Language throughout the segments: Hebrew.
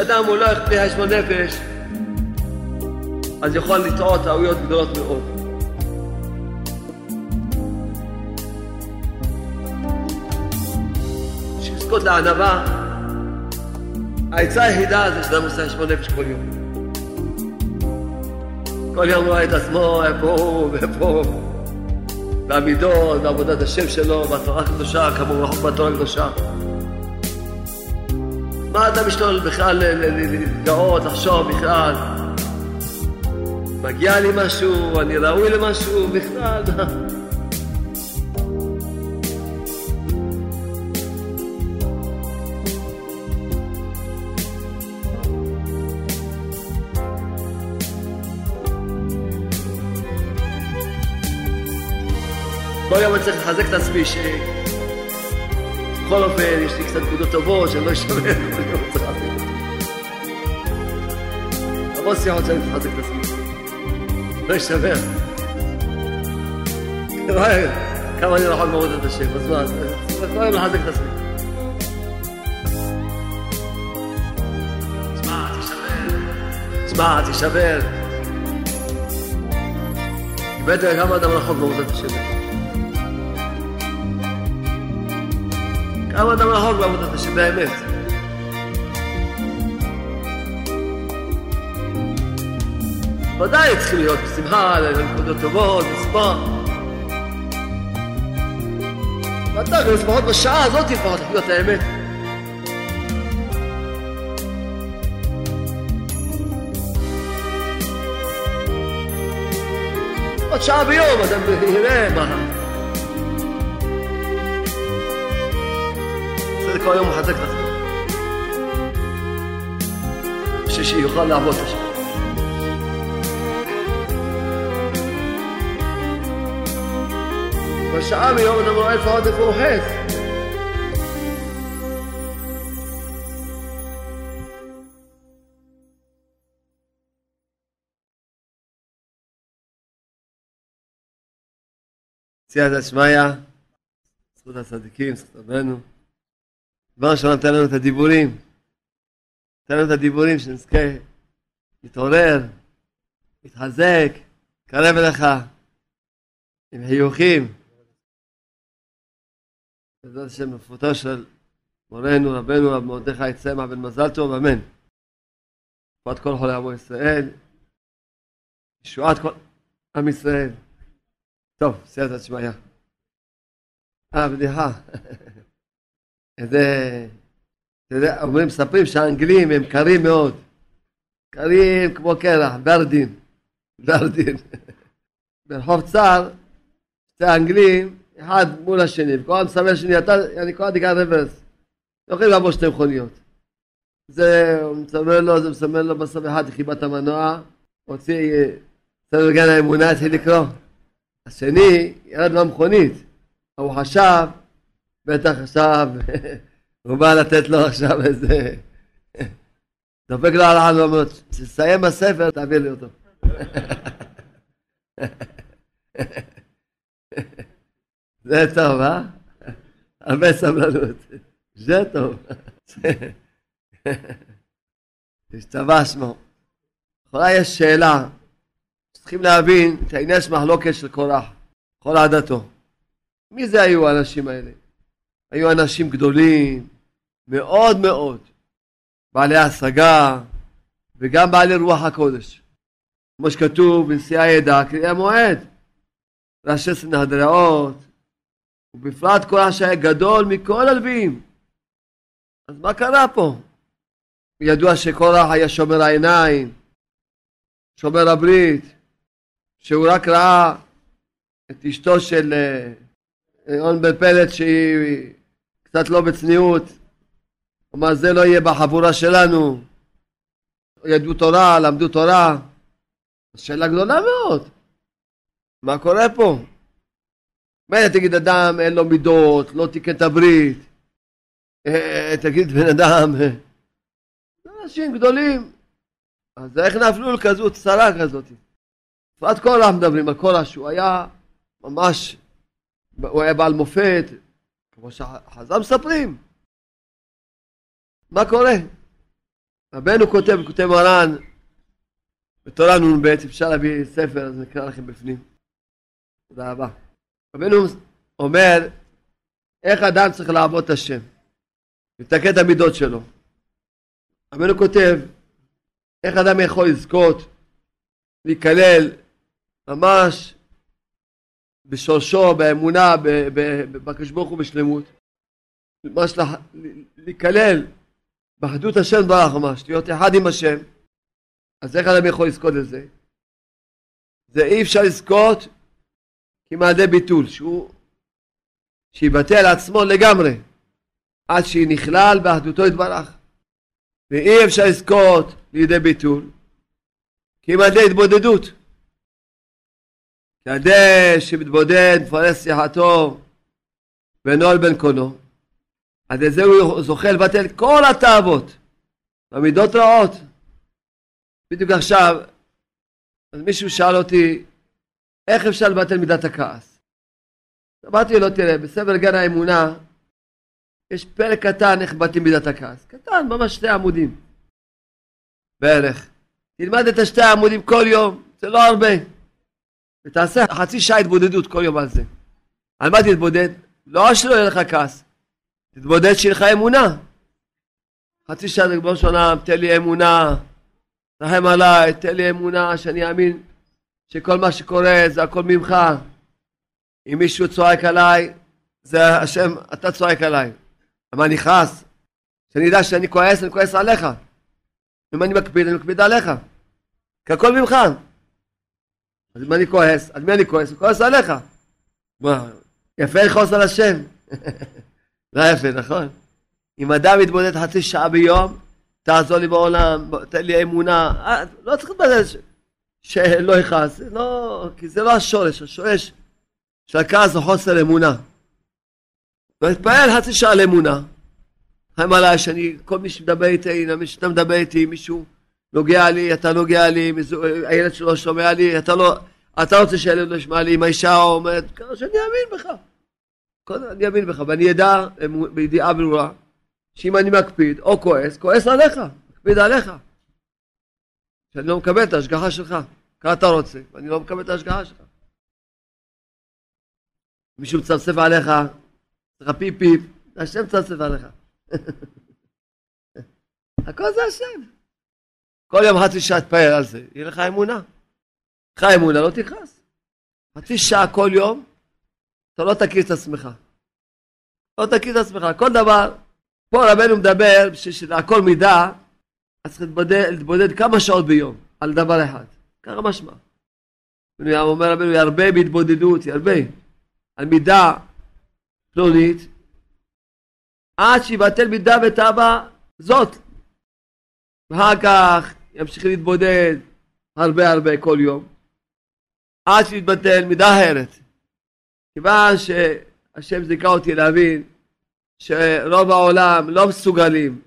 כשאדם הוא לא החטיא חשבון נפש, אז יכול לטעות טעויות גדולות מאוד. שיזכות לענווה, העצה היחידה זה שאדם עושה חשבון נפש כל יום. כל יום רואה את עצמו, איפה הוא ואיפה הוא. והמידות, ועבודת השם שלו, והתורה הקדושה, רחוק מהתורה הקדושה. מה אתה משתולל בכלל להתגאות, לחשוב בכלל? מגיע לי משהו, אני ראוי למשהו, בכלל. כל יום אני צריך לחזק את עצמי ש... בכל אופן, יש לי קצת נקודות טובות, שאני לא אשמר כל יום צריך המון שיחות שאני מחזק את עצמי. לא אשמר. כמה אני רחוק מעבודת השם, אז מה, צריך כל יום לחזק את עצמי. שמע, תישבר. שמע, תישבר. איבדת כמה אדם רחוק מעבודת השם. כמה אדם רחוק בעבודת השם באמת. ודאי צריכים להיות בשמחה, לנקודות טובות, לשמוח. ודאי, גם לפחות בשעה הזאת לפחות לחיות האמת. עוד שעה ביום, אדם יראה מה... כל יום מחזק את עצמו. בשביל שיוכל לעבוד את השם. בשעה ביום אתה רואה איפה עוד איפה הוא חץ. סייעתא שמיא, זכות הצדיקים, זכות רבנו. דבר ראשון נתן לנו את הדיבורים. נתן לנו את הדיבורים שנזכה להתעורר, להתחזק, קרב אליך, עם חיוכים. בעזרת השם, רפואתו של מורנו, רבנו, רב מרדכי צמח בן מזל טוב, אמן. רפואת כל חולי עמו ישראל, ישועת כל עם ישראל. טוב, סייעתא שמיא. אה, בדיחה. זה, אתה יודע, אומרים, מספרים שהאנגלים הם קרים מאוד. קרים כמו קרח, ברדין. ברדין. ברחוב צר, שתי האנגלים, אחד מול השני, וכל אחד מסמל שני, אתה, אני כל אחד רוורס. לא יכולים לעבור שתי מכוניות. זה, מסמל לו, זה מסמל לו בסוף אחד חיבת המנוע, הוציא, סדר גן האמונה, התחיל לקרוא. השני, ירד מהמכונית. הוא חשב בטח עכשיו הוא בא לתת לו עכשיו איזה... דופק לו על החלומות, תסיים הספר, תעביר לי אותו. זה טוב, אה? הרבה סבלנות. זה טוב. השתבע שמו. לכאורה יש שאלה, צריכים להבין שהעניין של מחלוקת של קורח, כל עדתו. מי זה היו האנשים האלה? היו אנשים גדולים, מאוד מאוד, בעלי השגה, וגם בעלי רוח הקודש. כמו שכתוב בנשיאי העדה, קריאי המועד, ראשי סנהדראות, ובפרט כל שהיה גדול מכל הלווים. אז מה קרה פה? ידוע שקורח היה שומר העיניים, שומר הברית, שהוא רק ראה את אשתו של און אה, בן פלט שהיא קצת לא בצניעות, אמר זה לא יהיה בחבורה שלנו, ידעו תורה, למדו תורה, שאלה גדולה מאוד, מה קורה פה? מילא תגיד אדם אין לו מידות, לא תיקן את הברית, אה, תגיד בן אדם, אנשים גדולים, אז איך נפלו לכזאת צרה כזאת? בפרט העם מדברים על כל שהוא היה ממש, הוא היה בעל מופת, כמו שחז"ל מספרים. מה קורה? רבנו כותב, כותב מרן, בתורה נ"ב, אפשר להביא ספר, אז נקרא לכם בפנים. תודה רבה. רבנו אומר, איך אדם צריך לעבוד את השם, לתקן את המידות שלו. רבנו כותב, איך אדם יכול לזכות, להיכלל ממש בשורשו, באמונה, בקדוש ברוך הוא בשלמות. ממש להיכלל באחדות השם ברח ממש, להיות אחד עם השם. אז איך אדם יכול לזכות לזה? זה אי אפשר לזכות כמעט ביטול, שהוא, שיבטא על עצמו לגמרי, עד שנכלל באחדותו יתברך. ואי אפשר לזכות לידי ביטול, כמעט התבודדות. כאדם שמתבודד, מפרס שיחתו ונועל בן קונו, על ידי זה הוא זוכה לבטל כל התאוות, במידות רעות. בדיוק עכשיו, אז מישהו שאל אותי, איך אפשר לבטל מידת הכעס? אמרתי לו, תראה, בספר גן האמונה, יש פרק קטן איך מבטאים מידת הכעס. קטן, ממש שתי עמודים. בערך. תלמד את השתי העמודים כל יום, זה לא הרבה. ותעשה חצי שעה התבודדות כל יום על זה. על מה תתבודד? לא שלא יהיה לך כעס, תתבודד שיהיה לך אמונה. חצי שעה ריבונו של עולם, תן לי אמונה, תרחם עליי, תן לי אמונה שאני אאמין שכל מה שקורה זה הכל ממך. אם מישהו צועק עליי, זה השם, אתה צועק עליי. למה אני חס? שאני אדע שאני כועס, אני כועס עליך. אם אני מקפיד, אני מקפיד עליך. כי הכל ממך. אז אם אני כועס, על מי אני כועס? אני כועס עליך. מה, יפה לכעוס על השם. לא יפה, נכון? אם אדם יתבודד חצי שעה ביום, תעזור לי בעולם, תן לי אמונה. אה, לא צריך להתבודד שלא יכעס, לא, כי זה לא השורש, השורש של הכעס זה חוסר אמונה. ולהתפעל חצי שעה לאמונה. חיים עליי שאני, כל מי שמדבר איתי, מי שאתה מדבר איתי, מישהו נוגע לי, אתה נוגע לי, הילד שלו שומע לי, אתה לא, אתה רוצה שהילד לא ישמע לי, אם האישה אומרת, שאני אאמין בך. אני אאמין בך, ואני אדע בידיעה ברורה, שאם אני מקפיד או כועס, כועס עליך, מקפיד עליך. שאני לא מקבל את ההשגחה שלך, ככה אתה רוצה, ואני לא מקבל את ההשגחה שלך. מישהו מצפצף עליך, צריך פיפ פיפ, השם מצפצף עליך. הכל זה השם. כל יום חצי שעה תפאר על זה, יהיה לך אמונה. לך אמונה, לא תכעס. חצי שעה כל יום, אתה לא תכיר את עצמך. לא תכיר את עצמך. כל דבר, פה רבנו מדבר בשביל שלהכל מידה, אז צריך להתבודד, להתבודד כמה שעות ביום על דבר אחד. ככה משמע. אומר רבנו, ירבה בהתבודדות, ירבה. על מידה פלונית, עד שיבטל מידה ותאווה זאת. ואחר כך ימשיך להתבודד הרבה הרבה כל יום, עד שיתבטל מידה אחרת. כיוון שהשם זיכה אותי להבין שרוב העולם לא מסוגלים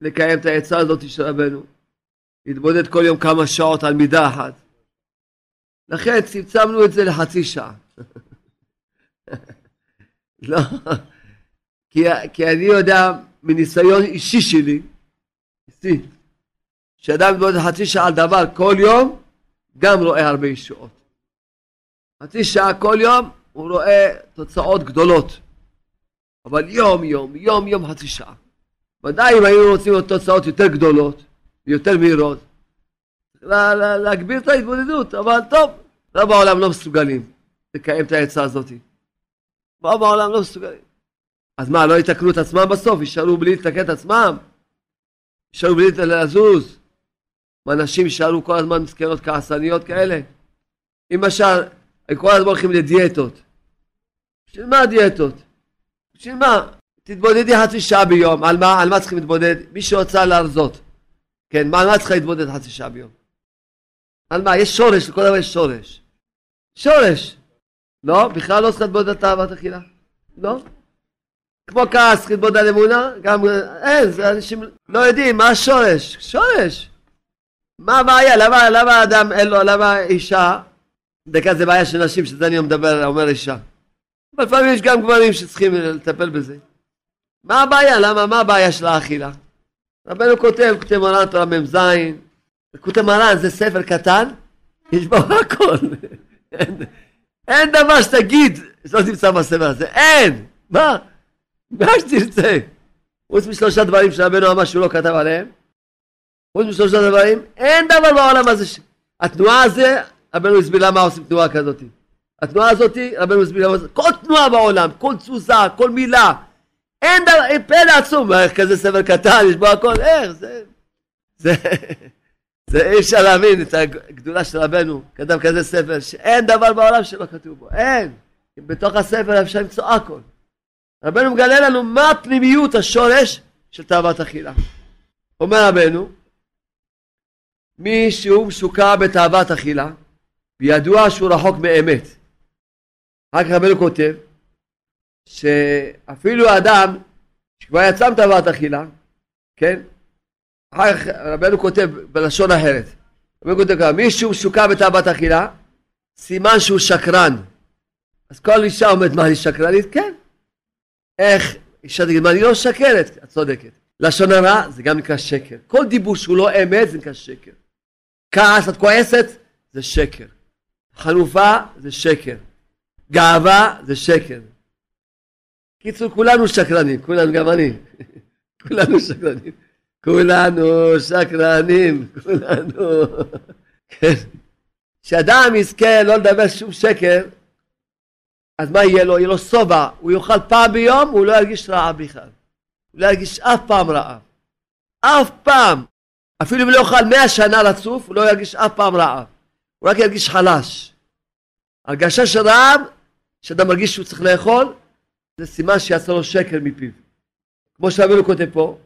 לקיים את העצה הזאת של רבנו, להתבודד כל יום כמה שעות על מידה אחת. לכן צמצמנו את זה לחצי שעה. לא, כי, כי אני יודע מניסיון אישי שלי, אישי, שאדם מתבודד חצי שעה על דבר כל יום, גם רואה הרבה ישועות. חצי שעה כל יום, הוא רואה תוצאות גדולות. אבל יום יום, יום יום חצי שעה. ודאי אם היינו רוצים לראות תוצאות יותר גדולות ויותר מהירות, לה, לה, להגביר את ההתבודדות, אבל טוב, רוב העולם לא מסוגלים לקיים את העצה הזאת. רוב העולם לא מסוגלים. אז מה, לא יתקנו את עצמם בסוף? יישארו בלי לתקן את עצמם? יישארו בלי לזוז? ואנשים יישארו כל הזמן מסכנות כעסניות כאלה? למשל, כל הזמן הולכים לדיאטות. בשביל מה דיאטות? בשביל מה? תתבודדי חצי שעה ביום. על מה, על מה צריכים להתבודד? מי שרוצה להרזות. כן, מה, על מה צריכה להתבודד חצי שעה ביום? על מה? יש שורש, לכל דבר יש שורש. שורש. לא? בכלל לא צריכה להתבודד על תאוות אכילה. לא? כמו כעס, צריך להתבודד על אמונה? גם אין, זה אנשים לא יודעים מה השורש. שורש. מה הבעיה? למה, למה אדם אין לו, למה אישה, דקה זה בעיה של נשים, שזה אני מדבר, אומר אישה. אבל לפעמים יש גם גברים שצריכים לטפל בזה. מה הבעיה? למה, מה הבעיה של האכילה? רבנו כותב, כותב מרן תורה מ"ז, כותב מרן זה ספר קטן, יש בו הכל. אין, אין דבר שתגיד שלא תמצא בספר הזה, אין! מה? מה שתרצה. חוץ משלושה דברים שרבנו אמר שהוא לא כתב עליהם, חוץ משלושה דברים, אין דבר בעולם הזה. ש... התנועה הזה, רבנו הסביר למה עושים תנועה כזאת. התנועה הזאת, רבנו הסביר למה, כל תנועה בעולם, כל תזוזה, כל מילה, אין דבר, אין פלא עצום, איך כזה ספר קטן, יש בו הכל, איך, זה, זה, זה אי אפשר להבין את הגדולה של רבנו, כתב כזה ספר, שאין דבר בעולם שלא כתוב בו, אין, בתוך הספר אפשר למצוא הכל. רבנו מגלה לנו מה פנימיות השורש של תאוות אכילה. אומר רבנו, מי שהוא משוקע בתאוות אכילה, וידוע שהוא רחוק מאמת. אחר כך רבנו כותב, שאפילו אדם שכבר יצא מתאוות אכילה, כן? אחר כך רבנו כותב בלשון אחרת. רבנו כותב ככה, מי שהוא משוקע בתאוות אכילה, סימן שהוא שקרן. אז כל אישה אומרת, מה, אני שקרנית? כן. איך אישה תגיד, מה, אני לא משקרת? את צודקת. לשון הרע זה גם נקרא שקר. כל דיבור שהוא לא אמת זה נקרא שקר. כעס, את כועסת, זה שקר. חנופה זה שקר. גאווה זה שקר. קיצור, כולנו שקרנים, כולנו, גם אני. כולנו שקרנים. כולנו שקרנים, כולנו. כן. כשאדם יזכה לא לדבר שום שקר, אז מה יהיה לו? יהיה לו שובע, הוא יאכל פעם ביום, הוא לא ירגיש רעב בכלל. הוא לא ירגיש אף פעם רעב. אף פעם. אפילו אם לא יאכל מאה שנה רצוף, הוא לא ירגיש אף פעם רעב. הוא רק ירגיש חלש. הרגשה של רעב, שאדם מרגיש שהוא צריך לאכול, זה סימן שיצא לו שקר מפיו. כמו שאבינו כותב פה,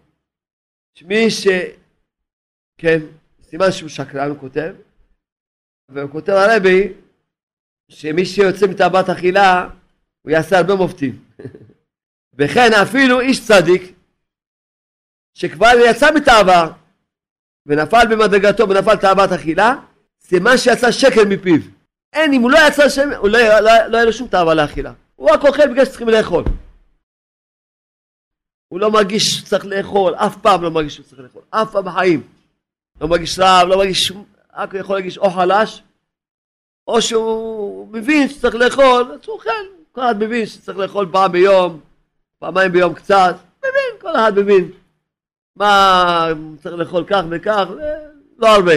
שמי ש... כן, סימן שהוא שקרן, הוא כותב, והוא כותב הרבי, שמי שיוצא מתאוות אכילה, הוא יעשה הרבה מופתים. וכן אפילו איש צדיק, שכבר יצא מתאווה, ונפל במדרגתו ונפל תאוות אכילה, סימן שיצא שקר מפיו. אין, אם הוא לא יצא שם, הוא לא, לא, לא יהיה לו שום תאווה לאכילה. הוא רק אוכל בגלל שצריכים לאכול. הוא לא מרגיש שצריך לאכול, אף פעם לא מרגיש שצריך לאכול, אף פעם בחיים. לא מרגיש רעב, לא מרגיש רק יכול להרגיש או חלש, או שהוא מבין שצריך לאכול, אז הוא אוכל. כל אחד מבין שצריך לאכול פעם ביום, פעמיים ביום קצת, מבין, כל אחד מבין. מה צריך לאכול כך וכך, לא הרבה.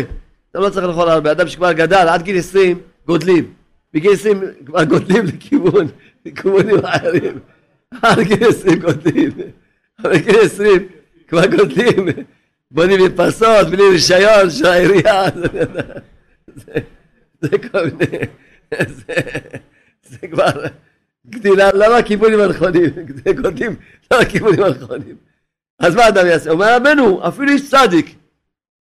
אתה לא צריך לאכול הרבה. אדם שכבר גדל, עד גיל 20 גודלים. בגיל 20 כבר גודלים לכיוון, לכיוונים אחרים. עד גיל 20 גודלים. בגיל 20 כבר גודלים. בונים מרפסות בלי רישיון של העירייה. זה כל מיני, זה כבר גדילה, לא הכיוונים הנכונים, גודלים לא הכיוונים הנכונים. אז מה אדם יעשה? אומר רבנו, אפילו איש צדיק,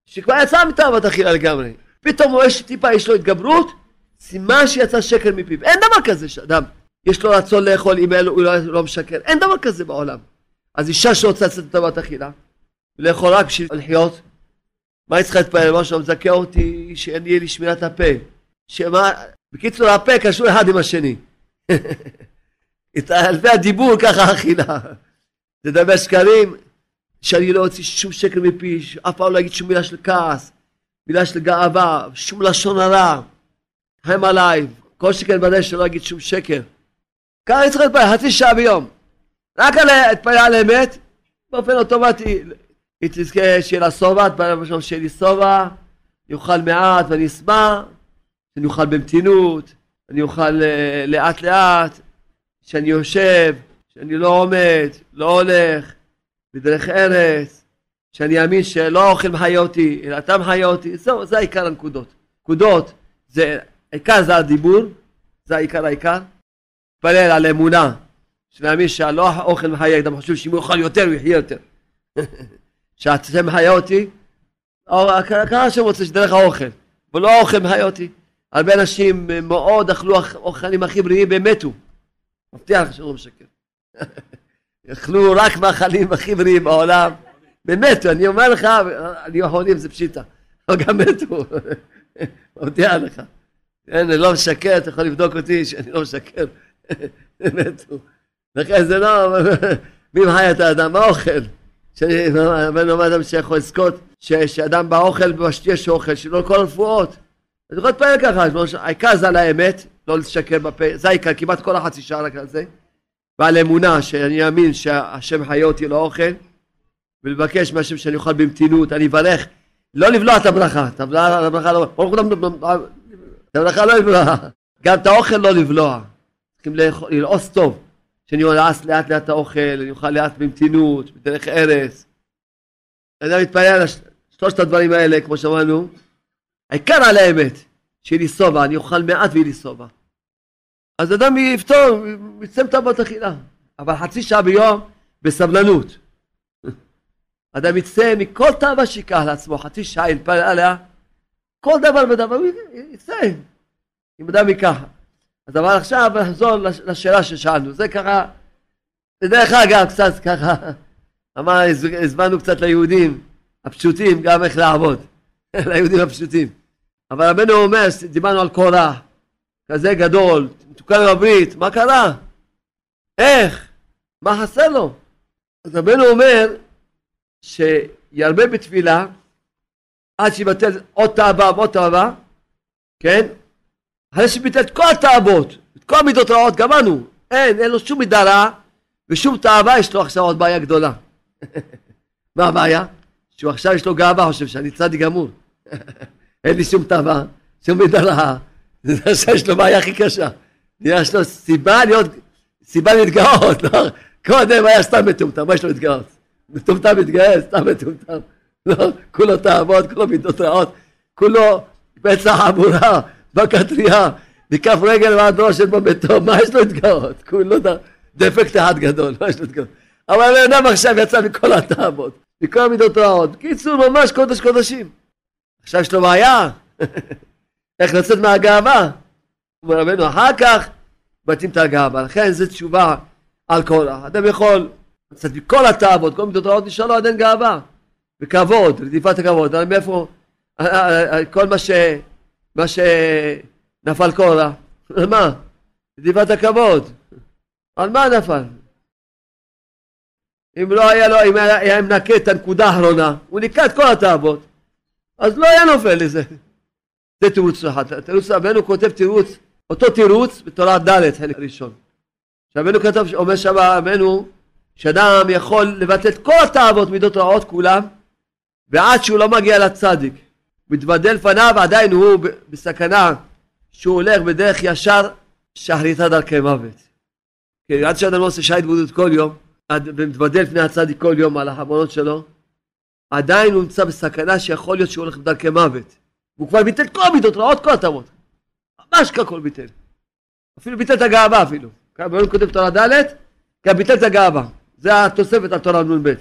שכבר יצא מתאוות אכילה לגמרי, פתאום הוא יש טיפה, יש לו התגברות, סימן שיצא שקר מפיו. אין דבר כזה שאדם, יש לו רצון לאכול אם הוא לא, לא משקר, אין דבר כזה בעולם. אז אישה שרוצה לצאת מתאוות אכילה, לאכול רק בשביל לחיות, מה היא צריכה להתפלל? מה שאתה מזכה אותי, שאין לי שמירת הפה. שמה, בקיצור הפה קשור אחד עם השני. לפי הדיבור ככה אכילה. לדבר שקרים, שאני לא אוציא שום שקר מפי, אף פעם לא אגיד שום מילה של כעס, מילה של גאווה, שום לשון הרע, הם עליי, כל שכן ודאי שלא אגיד שום שקר. ככה אני צריך להתפלל חצי שעה ביום. רק על להתפלל על אמת, באופן אוטומטי, היא תזכה שיהיה לה שובע, תפלל בשביל שיהיה לי שובע, אני אוכל מעט ואני אשמח, שאני אוכל במתינות, אני אוכל uh, לאט לאט, שאני יושב, שאני לא עומד, לא הולך, בדרך ארץ, שאני אאמין שלא האוכל מחיה אותי, אלא אתה מחיה אותי, זהו, זה העיקר הנקודות. נקודות, זה, העיקר זה הדיבור, זה העיקר העיקר. תתפלל על אמונה, שנאמין שלא האוכל מחיה, אדם חושב שאם הוא יאכל יותר הוא יחיה יותר. שאתה מחיה אותי, כמה שהם רוצים שדרך האוכל, ולא האוכל מחיה אותי. הרבה אנשים מאוד אכלו אוכלים הכי בריאים והם מתו. מבטיח לך שאני לא משקר. אכלו רק מאכלים הכי בריאים בעולם, ומתו, אני אומר לך, אני אחרונים זה פשיטה, אבל גם מתו, מבטיח לך. כן, אני לא משקר, אתה יכול לבדוק אותי שאני לא משקר, מתו. לכן זה לא, מי מחיה את האדם? מה אוכל? רבנו אומר אדם שיכול לזכות שאדם באוכל ומשתיע שאוכל, שלא כל הרפואות. אני יכול להתפלל ככה, העיקר זה על האמת, לא לשקר בפה, זה העיקר, כמעט כל החצי שעה רק על זה. ועל אמונה, שאני אאמין שהשם חיה אותי לאוכל, ולבקש מהשם שאני אוכל במתינות, אני אברך, לא לבלוע את הברכה, את הברכה לא, את הברכה לא לבלוע, גם את האוכל לא לבלוע, צריכים ללעוס טוב, שאני אלעס לאט לאט את האוכל, אני אוכל לאט במתינות, בדרך ארץ. אני מתפלל על שלושת הדברים האלה, כמו שאמרנו, העיקר על האמת, שיהיה לי שובע, אני אוכל מעט ויהיה לי שובע. אז אדם יפתור, יצא מתאוות אכילה, אבל חצי שעה ביום בסבלנות. אדם יצא מכל תאווה שיקח לעצמו, חצי שעה ילפל עליה, כל דבר ודבר הוא יצא, אם אדם ייקח. אז אבל עכשיו נחזור לשאלה ששאלנו, זה ככה, דרך אגב קצת ככה, אמר, הזמנו קצת ליהודים הפשוטים גם איך לעבוד, ליהודים הפשוטים. אבל רבנו אומר, דיברנו על קורח, כזה גדול, מתוקן בברית, מה קרה? איך? מה חסר לו? אז רבנו אומר שירבה בתפילה עד שיבטל עוד תאווה ועוד תאווה, כן? אחרי שביטל את כל התאוות, את כל המידות רעות, גמרנו. אין, אין לו שום מידה רעה ושום תאווה, יש לו עכשיו עוד בעיה גדולה. מה הבעיה? שהוא עכשיו יש לו גאווה, חושב שאני צדיק גמור. אין לי שום תאווה, שום מידה רעה. זה עכשיו יש לו בעיה הכי קשה. יש לו סיבה להיות, סיבה להתגאות, לא? קודם היה סתם מטומטם, מה יש לו להתגאות? מטומטם מתגאה, סתם מטומטם. לא, כולו תאוות, כולו מידות רעות, כולו פצע חבורה, בקטריה, מכף רגל ועד ראש של בביתו, מה יש לו להתגאות? כולו דפקט אחד גדול, מה יש לו להתגאות? אבל הבן אדם עכשיו יצא מכל התאוות, מכל המידות רעות. בקיצור, ממש קודש קודשים. עכשיו יש לו בעיה, איך לצאת מהגאווה. אומר רבנו, אחר כך מתאים את הגאווה. לכן זו תשובה על כל אדם יכול לצאת מכל התאוות, כל מידות רעות נשאר לו עדיין גאווה. וכבוד, רדיפת הכבוד. אבל מאיפה, כל מה ש... מה שנפל קורה, על מה? רדיפת הכבוד. על מה נפל? אם לא היה לו, אם היה מנקה את הנקודה האחרונה, הוא ניקה את כל התאוות, אז לא היה נופל לזה. זה תירוץ אחד. תירוץ רבנו כותב תירוץ, אותו תירוץ בתורה ד' חלק ראשון. שרבנו כתב, אומר שם רבנו, שאדם יכול לבטל את כל התאוות מידות רעות כולם, ועד שהוא לא מגיע לצדיק, מתוודה לפניו עדיין הוא בסכנה שהוא הולך בדרך ישר שחריתה דרכי מוות. כן, עד שאדם לא עושה שי התבודדות כל יום, ומתוודה לפני הצדיק כל יום על החברות שלו, עדיין הוא נמצא בסכנה שיכול להיות שהוא הולך בדרכי מוות. הוא כבר ביטל כל המידות רעות, כל התאמות. ממש ככל ביטל. אפילו ביטל את הגאווה אפילו. הוא כותב תורה ד', גם ביטל את הגאווה. זה התוספת על תורה נ"ב.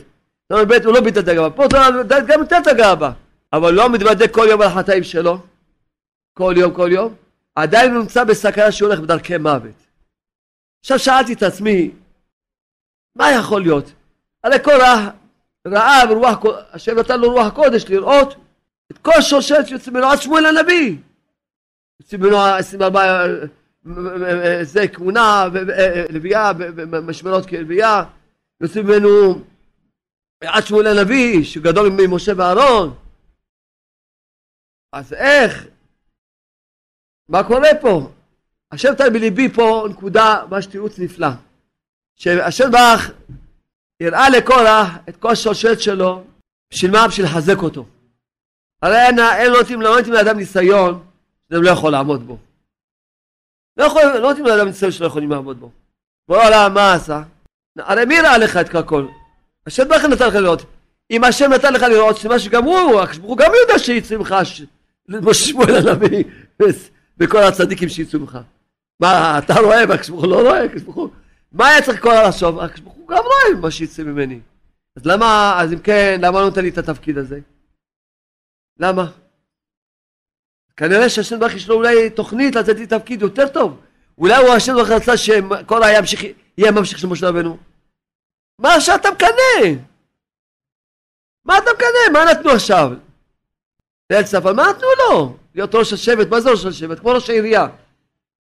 תורה נ"ב הוא לא ביטל את הגאווה. פה תורה נ"ב גם ביטל את הגאווה. אבל לא מתוודה כל יום על החטאים שלו. כל יום, כל יום. עדיין נמצא בסכנה שהוא הולך בדרכי מוות. עכשיו שאלתי את עצמי, מה יכול להיות? הרי כל רעב, רוח, השם נתן לו רוח הקודש לראות את כל שושלת שיוצא ממנו עד שמואל הנביא. ממנו 24 זה כהונה, לוויה, משמרות כלוויה, יוצא ממנו עד שמואל הנביא, שגדול ממשה ואהרון. אז איך? מה קורה פה? השם נתן בליבי פה נקודה, ממש תירוץ נפלא. שהשם ברך הראה לקורח את כל השושלת שלו, בשביל מה? בשביל לחזק אותו. הרי אין, אין לא לא נותנים לאדם ניסיון שאתם לא יכול לעמוד בו. לא, יכול, לא נותנים לאדם ניסיון שלא יכולים לעמוד בו. בוא עולם מה עשה? הרי מי ראה לך את הכל? השם בכלל נתן לך לראות. אם השם נתן לך לראות, סימן שגם הוא, הוא גם יודע שיצא ממך משה שמואל הנביא וכל הצדיקים שיצאו ממך. מה, אתה רואה והקדוש הוא לא רואה? מה היה צריך כל לחשוב? הקדוש הוא גם רואה מה שיצא ממני. אז למה, אז אם כן, למה לא נותן לי את התפקיד הזה? למה? כנראה שהשם ברך יש לו אולי תוכנית לתת לי תפקיד יותר טוב. אולי הוא השם ברך רצה שכל ממשיך, יהיה ממשיך של משה רבנו. מה שאתה מקנא? מה אתה מקנא? מה נתנו עכשיו? ליל צפה, מה נתנו לו? להיות ראש השבט, מה זה ראש השבט? כמו ראש העירייה.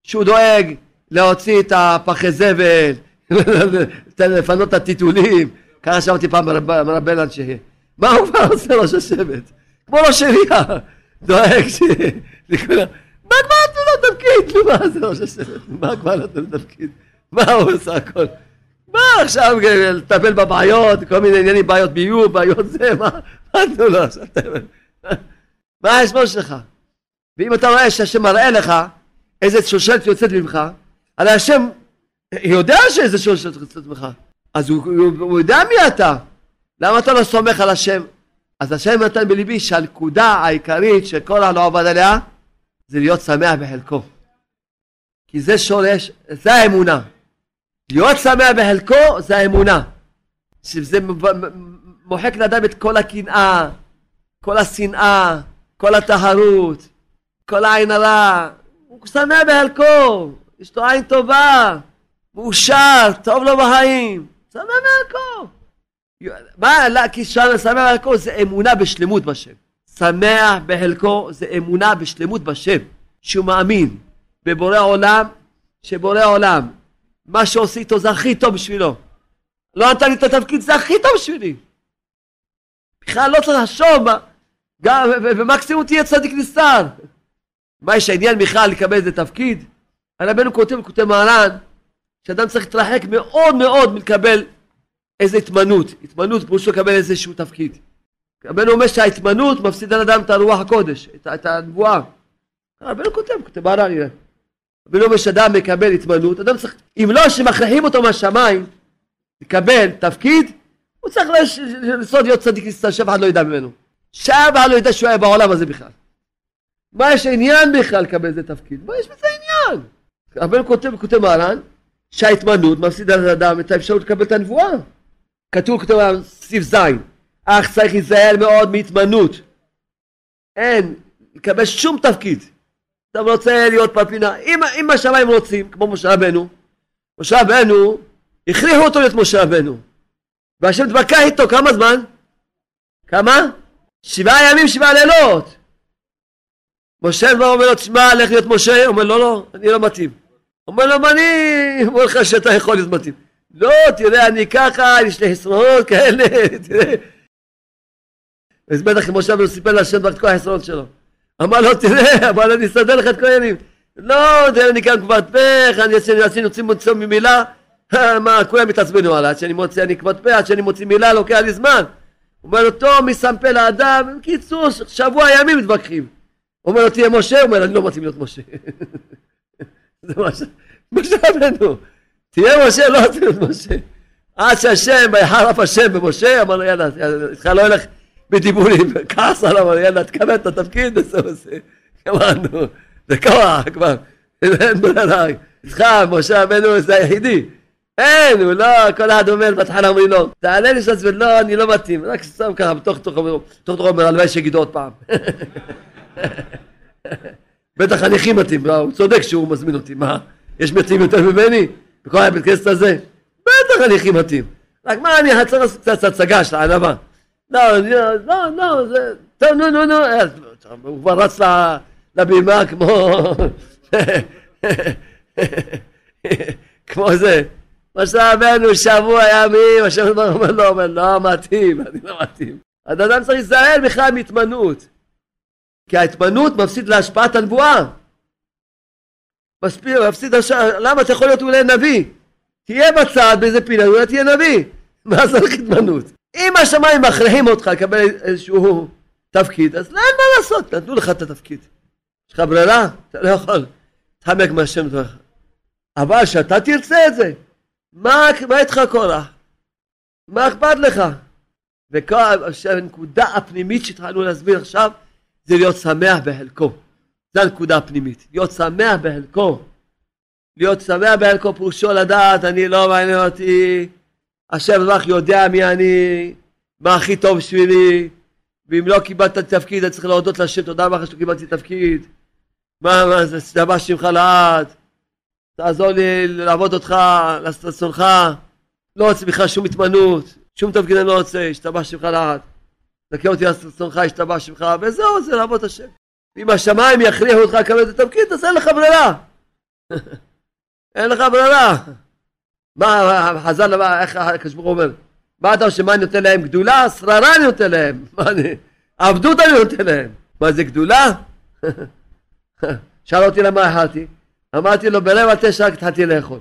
שהוא דואג להוציא את הפחי זבל, לפנות את הטיטולים, ככה שמעתי פעם מרב בלנד שיהיה. מה הוא כבר עושה ראש השבט? כמו ראש עירייה, דואג ש... מה כבר נתנו לו תפקיד? מה זה ראש השבט? מה כבר נתנו לו תפקיד? מה הוא עושה הכל? מה עכשיו לטפל בבעיות, כל מיני עניינים, בעיות ביוב, בעיות זה, מה נתנו לו עכשיו? מה ההסבר שלך? ואם אתה רואה שהשם מראה לך איזה שושלת יוצאת ממך, הרי השם יודע שאיזה שושלת יוצאת ממך, אז הוא, הוא, הוא יודע מי אתה. למה אתה לא סומך על השם? אז השם נתן בליבי שהנקודה העיקרית שכל העולם עובד עליה זה להיות שמח בחלקו. כי זה שורש, זה האמונה. להיות שמח בחלקו זה האמונה. שזה מוחק לאדם את כל הקנאה, כל השנאה, כל הטהרות, כל העין הרע. הוא שמח בחלקו, יש לו עין טובה, מאושר, טוב לו בחיים. שמח בחלקו. מה, לא, כי שמח בחלקו זה אמונה בשלמות בשם. שמח בחלקו זה אמונה בשלמות בשם, שהוא מאמין בבורא עולם, שבורא עולם, מה שעושה איתו זה הכי טוב בשבילו. לא נתן לי את התפקיד, זה הכי טוב בשבילי. בכלל לא צריך לחשוב, ומקסימום תהיה צדיק נסתר. מה יש העניין בכלל לקבל איזה תפקיד? הרבנו כותב, כותב מרן, שאדם צריך להתרחק מאוד מאוד מלקבל איזה התמנות. התמנות פירושו לקבל איזשהו תפקיד. רבנו אומר שההתמנות מפסיד על אדם את הרוח הקודש, את, את הנבואה. רבנו כותב, כותב מרן, רבנו אומר שאדם מקבל התמנות, אדם צריך, אם לא שמכריחים אותו מהשמיים לקבל תפקיד, הוא צריך לנסות להיות צדיק נסתר שאף אחד לא ידע ממנו. שאף אחד לא ידע שהוא היה בעולם הזה בכלל. מה יש עניין בכלל לקבל איזה תפקיד? מה יש בזה עניין? רבנו כותב, כותב מרן, שההתמנות מפסידה לאדם את האפשרות לקבל את הנבואה. כתוב, כתוב סעיף ז', אך צריך להיזהר מאוד מהתמנות. אין, לקבל שום תפקיד. אתה רוצה להיות פלפינה. אם, אם השמיים רוצים, כמו משה רבנו, משה רבנו, הכריחו אותו להיות משה רבנו. והשם התווכח איתו כמה זמן? כמה? שבעה ימים, שבעה לילות. משה כבר אומר לו, תשמע, לך להיות משה. הוא אומר, לא, לא, אני לא מתאים. אומר לו, אני אומר לך שאתה יכול להיות מתאים? לא, תראה, אני ככה, יש לי חסרונות כאלה, תראה. אז בטח כמו שאמרנו, סיפר להשם את כל החסרונות שלו. אמר לו, תראה, אבל אני אסדר לך את כל העניינים. לא, תראה, אני כאן כבר פה, אני עשינו מוציא ממילה, מה, כולם התעצבנו עליי, עד שאני מוציא, אני כבר פה, עד שאני מוציא מילה, לוקח לי זמן. אומר לו, טוב, מי שם פה לאדם? בקיצור, שבוע ימים מתווכחים. אומר לו, תהיה משה? הוא אומר, אני לא מתאים להיות משה. זה משה רבנו. תהיה משה, לא להיות משה. עד שהשם, ויחר אף השם במשה, אמר יאללה, איתך לא ילך בדיבורים, כעס עליו, יאללה, תקבל את התפקיד, וזהו, גמרנו. זה כוח כבר, אין ברירה. איתך, משה רבנו זה היחידי. אין, הוא לא, כל אחד אומר, בהתחלה אומרים לו, תעלה לי ש"ס ולא, אני לא מתאים. רק סתם ככה, בתוך תוכו אומר, הלוואי שיגידו עוד פעם. בטח הנכים מתאים, לא, הוא צודק שהוא מזמין אותי, מה? יש מתאים יותר ממני? בכל הבית כנסת הזה? בטח הנכים מתאים. רק מה, אני צריך לעשות קצת הצגה של הענבה. לא, לא, לא, זה... טוב, נו, נו, נו. הוא כבר רץ לבימה כמו... כמו זה. משה רבנו שבוע ימים, השם אומר לו, אומר, לא מתאים, אני לא מתאים. אז אדם צריך להיזהר בכלל מהתמנות. כי ההתמנות מפסיד להשפעת הנבואה. מפסיד, למה אתה יכול להיות אולי נביא? תהיה בצד באיזה פינה, אולי תהיה נביא. מה זה לך התמנות? אם השמיים מכריחים אותך לקבל איזשהו תפקיד, אז אין מה לעשות, נתנו לך את התפקיד. יש לך ברירה? אתה לא יכול להתחמק מהשם דברך. אבל שאתה תרצה את זה, מה, מה איתך קורח? מה אכפת לך? והנקודה הפנימית שהתחלנו להסביר עכשיו זה להיות שמח בחלקו. זו הנקודה הפנימית. להיות שמח בחלקו. להיות שמח בחלקו פירושו לדעת, אני לא מעניין אותי, השם רק יודע מי אני, מה הכי טוב בשבילי, ואם לא קיבלת תפקיד, אני צריך להודות להשם, תודה רבה שלא קיבלתי תפקיד. מה, מה, זה דבר שמך לעד. תעזור לי לעבוד אותך, לעשות רצונך. לא רוצה בכלל שום התמנות, שום תפקיד אני לא רוצה, השתבח שמך לעד. תקן אותי לעשות רצונך, השתבח שמך, וזהו, זה לעבוד השם. אם השמיים יכריחו אותך לקבל את התפקיד, אז אין לך ברירה. אין לך ברירה. מה חז"ל, איך הקדוש ברוך אומר? מה אתה חושב, מה אני נותן להם? גדולה? שררה אני נותן להם. מה אני... עבדות אני נותן להם. מה זה גדולה? שאל אותי למה אכלתי. אמרתי לו, ברבע תשע רק התחלתי לאכול.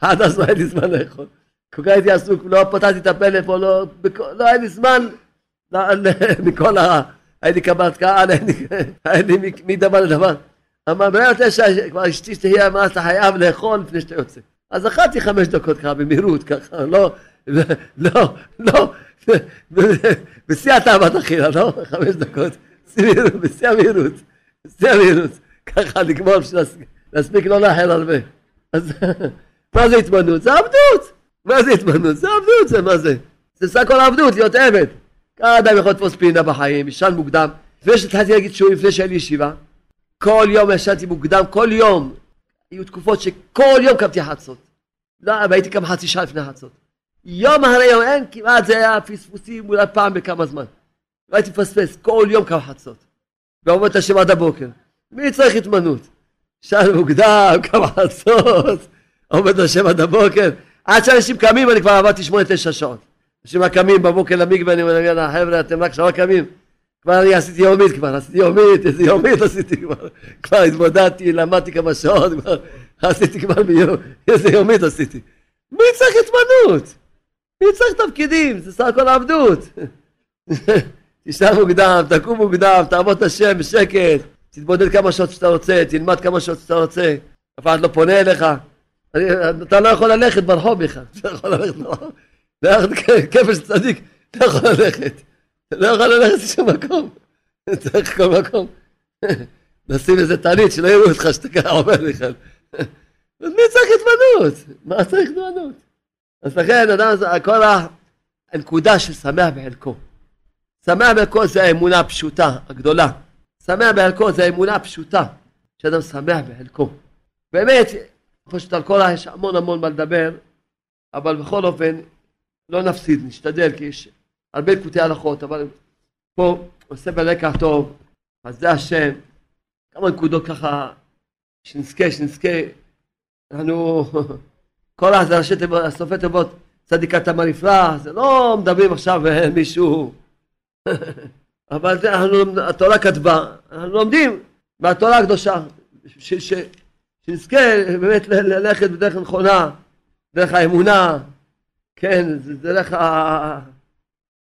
עד אז לא היה לי זמן לאכול. כל כך הייתי עסוק, לא פתחתי את הפלאפון, לא, לא היה לי זמן מכל ה... הייתי קבלת קהל, היה לי מדבר לדבר. אמר, ברבע תשע, כבר אשתי שתהיה, מה אתה חייב לאכול לפני שאתה יוצא. אז אכלתי חמש דקות ככה במהירות, ככה, לא, לא, לא, בשיא התאוות אכילה, לא? חמש דקות, בשיא המהירות, בשיא המהירות, ככה לגמור בשביל להספיק לא לאחר הרבה. אז מה זה התמנות? זה עבדות! מה זה התמנות? זה עבדות, זה מה זה? זה סך הכל עבדות, להיות עבד. אדם יכול לתפוס פינה בחיים, ישן מוקדם. לפני שהתחלתי להגיד שהוא לפני שהיה לי ישיבה, כל יום ישנתי מוקדם, כל יום. היו תקופות שכל יום קמתי חצות. לא, והייתי קם חצי שעה לפני חצות. יום אחרי יום, אין, כמעט זה היה פספוסים אולי פעם בכמה זמן. לא הייתי מפספס, כל יום קם חצות. ועומד את השם עד הבוקר. מי צריך התמנות? שאל מוקדם, קם חצות, עומד השם עד הבוקר. עד שאנשים קמים אני כבר עבדתי שמונה תשע שעות. אנשים קמים בבוקר למקווה, אני אומר להם, חבר'ה, אתם רק שעה קמים. כבר אני עשיתי יומית כבר, עשיתי יומית, איזה יומית עשיתי כבר. כבר התמודדתי, למדתי כמה שעות, כבר עשיתי כבר ביום, איזה יומית עשיתי. מי צריך התמנות? מי צריך תפקידים? זה סך הכל עבדות. תשאר מוקדם, תקום מוקדם, תעבוד את השם בשקט, תתבודד כמה שעות שאתה רוצה, תלמד כמה שעות שאתה רוצה, אף אחד לא פונה אליך. אתה לא יכול ללכת ברחוב בכלל, אתה לא יכול ללכת ברחוב. של צדיק, אתה יכול ללכת. לא יכול ללכת לשום מקום. צריך כל מקום. לשים איזה טלית שלא יראו אותך שאתה ככה עובר בכלל. מי צריך התמנות? מה צריך התמנות? אז לכן אדם, כל הנקודה של שמח בחלקו. שמח בחלקו זה האמונה הפשוטה, הגדולה. שמח בחלקו זה האמונה הפשוטה, שאדם שמח בחלקו. באמת, פשוט על כל יש המון המון מה לדבר, אבל בכל אופן, לא נפסיד, נשתדל, כי יש הרבה קוטעי הלכות, אבל פה עושה בלקח טוב, אז זה השם. כמה נקודות ככה, שנזכה, שנזכה. אנחנו, כל תיבות, סופי תיבות, צדיקת המרפרה, זה לא מדברים עכשיו מישהו, אבל זה, אנחנו, התורה כתבה, אנחנו לומדים מהתורה הקדושה, ש, ש, שנזכה באמת ללכת בדרך נכונה, דרך האמונה, כן, זה דרך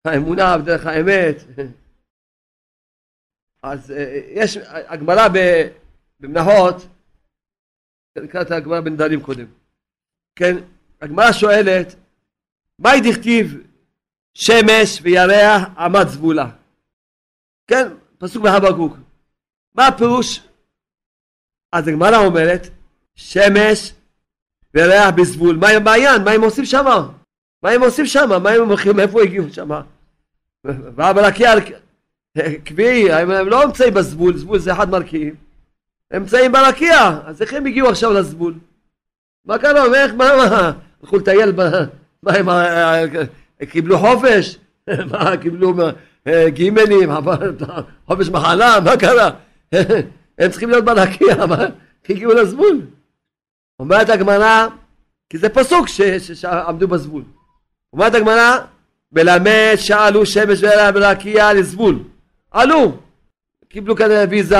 האמונה ודרך האמת. אז אה, יש הגמרא במנהות, נקרא את הגמרא בנדרים קודם, כן, הגמרא שואלת, מהי דכתיב שמש וירח עמד זבולה? כן, פסוק בהבקוק. מה הפירוש? אז הגמרא אומרת, שמש וירח בזבול. מה העניין? מה הם עושים שם? מה הם עושים שם? מה הם הולכים? מאיפה הגיעו שם? והבלקיה קביעי, הם, לא נמצאים בזבול, זבול זה אחד מרכיב. הם נמצאים ברקיע, אז איך הם הגיעו עכשיו לזבול? מה קרה? איך, מה, מה? הלכו לטייל, ב... מה הם קיבלו חופש? מה קיבלו גימלים, חופש מחלה? מה קרה? הם צריכים להיות ברקיע, מה? הגיעו לזבול. אומרת הגמרא, כי זה פסוק שעמדו בזבול. אומרת הגמרא, מלמד שאלו שמש ורקיע לזבול. עלו, קיבלו כנראה ויזה,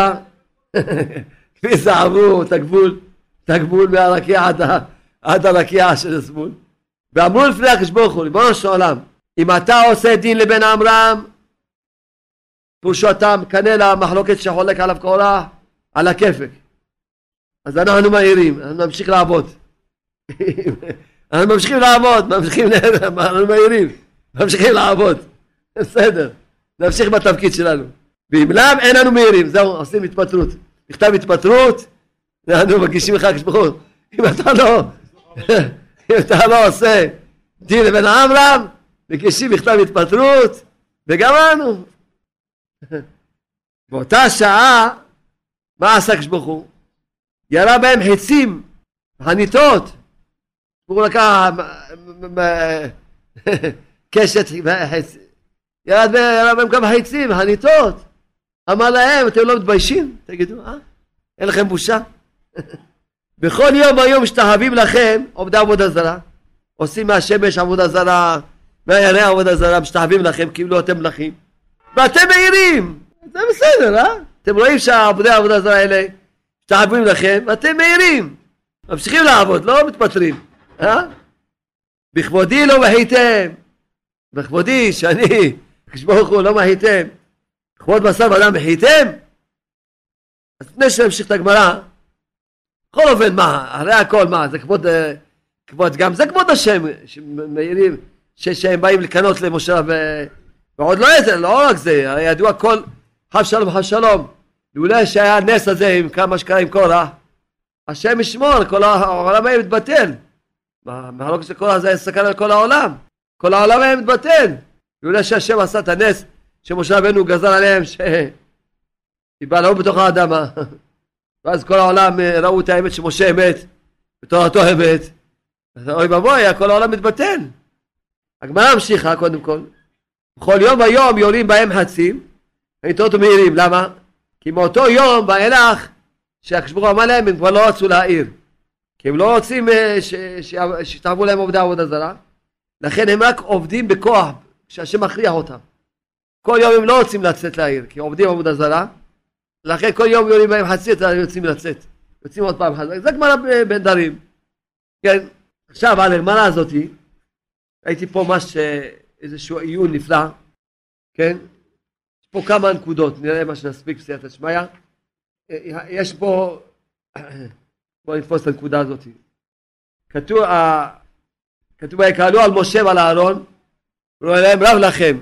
ויזה עברו את הגבול מהרקיע עד, עד הרקיע של הזבול. ואמרו לפני הקדוש ברוך הוא, ריבונו של עולם, אם אתה עושה דין לבן עמרם, פירושו אתה מקנא למחלוקת שחולק עליו קורח, על הכפק. אז אנחנו מהירים, אנחנו נמשיך לעבוד. אנחנו ממשיכים לעבוד, ממשיכים, אנחנו מהירים, ממשיכים לעבוד. בסדר, נמשיך בתפקיד שלנו. ואם לאו אין לנו מהירים, זהו, עושים התפטרות. מכתב התפטרות, אנחנו מגישים לך כשבחור. אם אתה לא, אם אתה לא עושה דין לבן עמרם, מגישים מכתב התפטרות, וגמרנו. באותה שעה, מה עשה כשבחור? ירה בהם חצים, חניתות. הוא לקח קשת, ירד בהם כמה חצים, חניתות. אמר להם, אתם לא מתביישים? תגידו, אה? אין לכם בושה? בכל יום היום משתחווים לכם עובדי עבודה זרה. עושים מהשמש עבודה זרה, מהירח עבודה זרה, משתחווים לכם כאילו אתם מלכים. ואתם מעירים! זה בסדר, אה? אתם רואים שהעבודי העבודה זרה האלה משתחווים לכם, ואתם מעירים. ממשיכים לעבוד, לא מתפטרים, אה? בכבודי לא מחייתם. בכבודי, שאני, כשברוך הוא לא מחייתם. כבוד בשר ואדם מחייתם? אז לפני שנמשיך את הגמרא, בכל אופן, מה, הרי הכל, מה, זה כבוד, אה, כבוד, גם זה כבוד השם, שמעירים, שהם באים לקנות למשה ו... ועוד לא איזה, לא רק זה, הרי ידוע כל חב שלום חב שלום, לולא שהיה הנס הזה עם כמה שקרה עם קורח, השם ישמור, כל העולם היה מתבטל. מהלוקת של קורח זה היה סכנה לכל העולם, כל העולם היה מתבטל. לולא שהשם עשה את הנס שמשה רבנו גזר עליהם ש... יבלעו בתוך האדמה. ואז כל העולם אה, ראו את האמת שמשה אמת, ותורתו אמת. אוי ואבוי, כל העולם מתבטל. הגמרא המשיכה קודם כל. בכל יום ויום יורים בהם חצים, ועיתות ומאירים. למה? כי מאותו יום ואילך הוא אמר להם הם כבר לא רצו להעיר. כי הם לא רוצים אה, שיתערבו להם עובדי עבודה זרה. לכן הם רק עובדים בכוח, שהשם מכריח אותם. כל יום הם לא רוצים לצאת לעיר, כי עובדים עבודה זרה. לכן כל יום יורים בהם חצי, הם יוצאים לצאת. יוצאים עוד פעם אחת. זה גמרא בנדרים. כן. עכשיו על הגמרא הזאתי, ראיתי פה ממש איזשהו עיון נפלא, כן? יש פה כמה נקודות, נראה מה שנספיק בסייעתא שמיא. יש פה, בואו נתפוס את הנקודה הזאת. כתוב, ויקהלו על משה ועל אהרון, ולא להם רב לכם,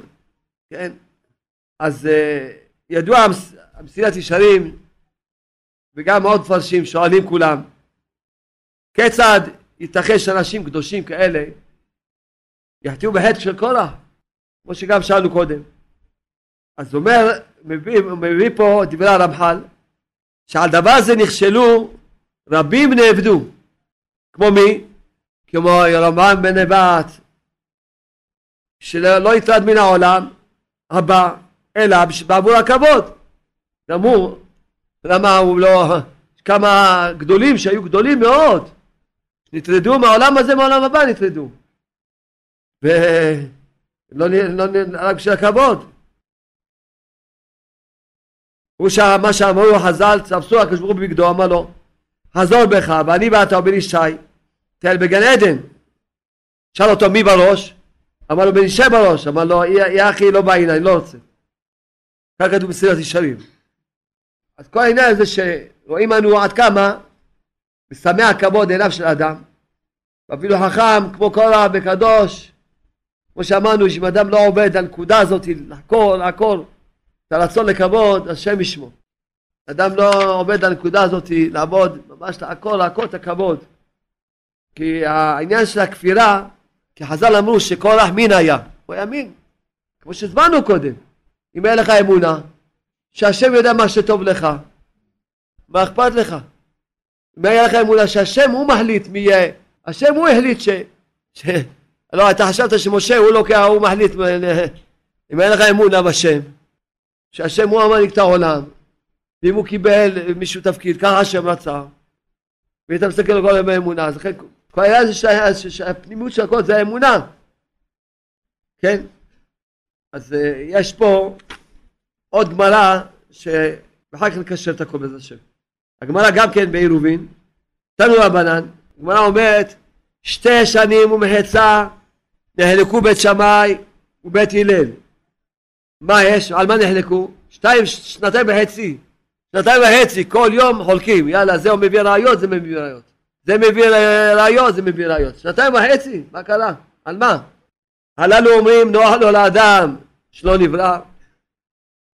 כן? אז ידוע המסילת ישרים, וגם עוד מפרשים שואלים כולם, כיצד ייתכן שאנשים קדושים כאלה יחטיאו בחטא של קורח, כמו שגם שאלנו קודם. אז הוא אומר, מביא, מביא פה דברי הרמח"ל, שעל דבר זה נכשלו רבים נאבדו. כמו מי? כמו ירמב"ם בן נבט, שלא יטרד מן העולם הבא, אלא בעבור הכבוד. גם למה הוא לא, כמה גדולים שהיו גדולים מאוד, נטרדו מהעולם הזה, מהעולם הבא נטרדו. ולא לא, רק בשביל הכבוד. הוא מה שאמרו חז"ל, צפסו הקדוש ברוך הוא בבגדו, אמר לו, חזור בך, ואני ואתה ובן ישי, תל בגן עדן. שאל אותו מי בראש? אמר לו בן ישי בראש, אמר לו, יא אחי לא בעין, אני לא רוצה. כך כתוב בסרט ישרים. אז כל העניין הזה שרואים לנו עד כמה משמח כבוד עיניו של אדם, ואפילו חכם כמו קורא וקדוש, כמו שאמרנו, שאם אדם לא עובד הנקודה הזאת, לעקור, לעקור את הרצון לכבוד, השם ישמו. אדם לא עובד הנקודה הזאת, לעבוד, ממש לעקור, לעקור את הכבוד. כי העניין של הכפירה, כי חז"ל אמרו שקורח מין היה, הוא היה מין, כמו שהזמנו קודם. אם אין לך אמונה, שהשם יודע מה שטוב לך, מה אכפת לך? אם היה לך אמונה שהשם הוא מחליט מי יהיה, השם הוא החליט ש... ש... לא, אתה חשבת שמשה הוא לוקח, הוא מחליט, אם אין לך אמונה בשם, שהשם הוא המנהיג את העולם, ואם הוא קיבל מישהו תפקיד, ככה השם רצה, ואתה מסתכל על כל ימי אמונה, אז לכן כל העניין זה שהפנימיות של הכל זה האמונה, כן? אז אה, יש פה עוד גמרא שאחר כך נקשר את הכל בעזרת השם. הגמרא גם כן בעירובין, תנו רבנן, הגמרא אומרת שתי שנים ומחצה נחלקו בית שמאי ובית הלל. מה יש? על מה נחלקו? שתיים, שנתיים וחצי. שנתיים וחצי, כל יום חולקים. יאללה, זה מביא ראיות, זה מביא ראיות. זה מביא ראיות, זה מביא ראיות. שנתיים וחצי, מה קרה? על מה? הללו אומרים נוח לו לאדם שלא נברא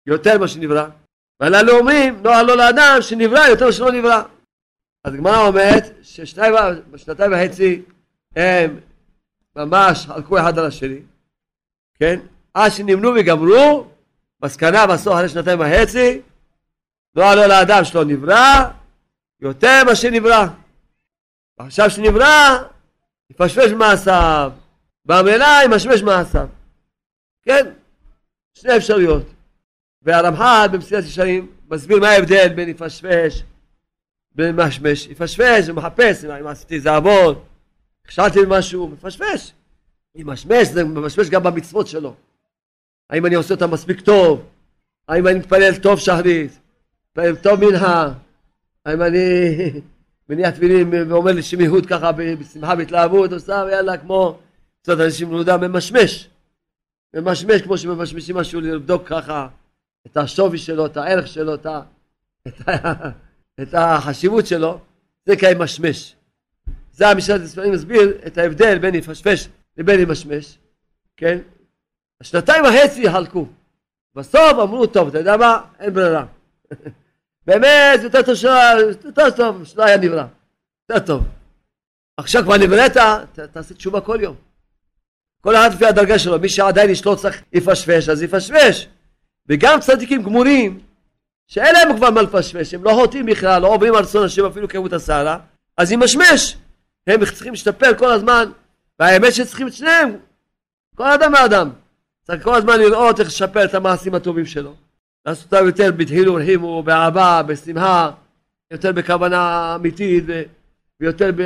יותר ממה שנברא. והללו אומרים נוח לו לאדם שנברא יותר ממה שלא נברא. אז הגמרא אומרת ששנתיים וחצי הם ממש חלקו אחד על השני, כן? עד שנמנו וגמרו, מסקנה בסוף אחרי שנתיים וחצי, לא עלו לאדם שלא נברא, יותר ממה שנברא. עכשיו שנברא, יפשפש מעשיו, במלאה ימשמש מעשיו. כן? שני אפשרויות. והרמח"ל במסילת ישרים מסביר מה ההבדל בין יפשפש בין משמש. יפשפש ומחפש אם עשיתי איזה עבוד נכשלתי במשהו, מפשפש. ממשמש, זה ממשמש גם במצוות שלו. האם אני עושה אותה מספיק טוב? האם אני מתפלל טוב שחרית? טוב מנהה? האם אני מניח תפילין ואומר לי שמיהות ככה בשמחה והתלהבות, עושה ויאללה כמו קצת אנשים מלודה, ממשמש. ממשמש כמו שממשמשים משהו לבדוק ככה את השווי שלו, את הערך שלו, את, ה, את, ה, את החשיבות שלו, זה כמשמש. זה המשלת הספרים מסביר את ההבדל בין יפשפש לבין ימשמש, כן? השנתיים וחצי חלקו. בסוף אמרו, טוב, אתה יודע מה? אין ברירה. באמת, יותר טוב שלא, יותר טוב שלא היה נברא. יותר טוב. עכשיו כבר נבראת, תעשה תשובה כל יום. כל אחד לפי הדרגה שלו, מי שעדיין יש לו צריך יפשפש, אז יפשפש. וגם צדיקים גמורים, שאין להם כבר מה לפשפש, הם לא חוטאים בכלל, לא עוברים על רצון השם אפילו כמות הסערה, אז ימשמש. הם צריכים להשתפר כל הזמן, והאמת שצריכים את שניהם, כל אדם ואדם. צריך כל הזמן לראות איך לשפר את המעשים הטובים שלו. לעשות אותם יותר בדחילו ורחימו, באהבה, בשמחה, יותר בכוונה אמיתית ויותר ב...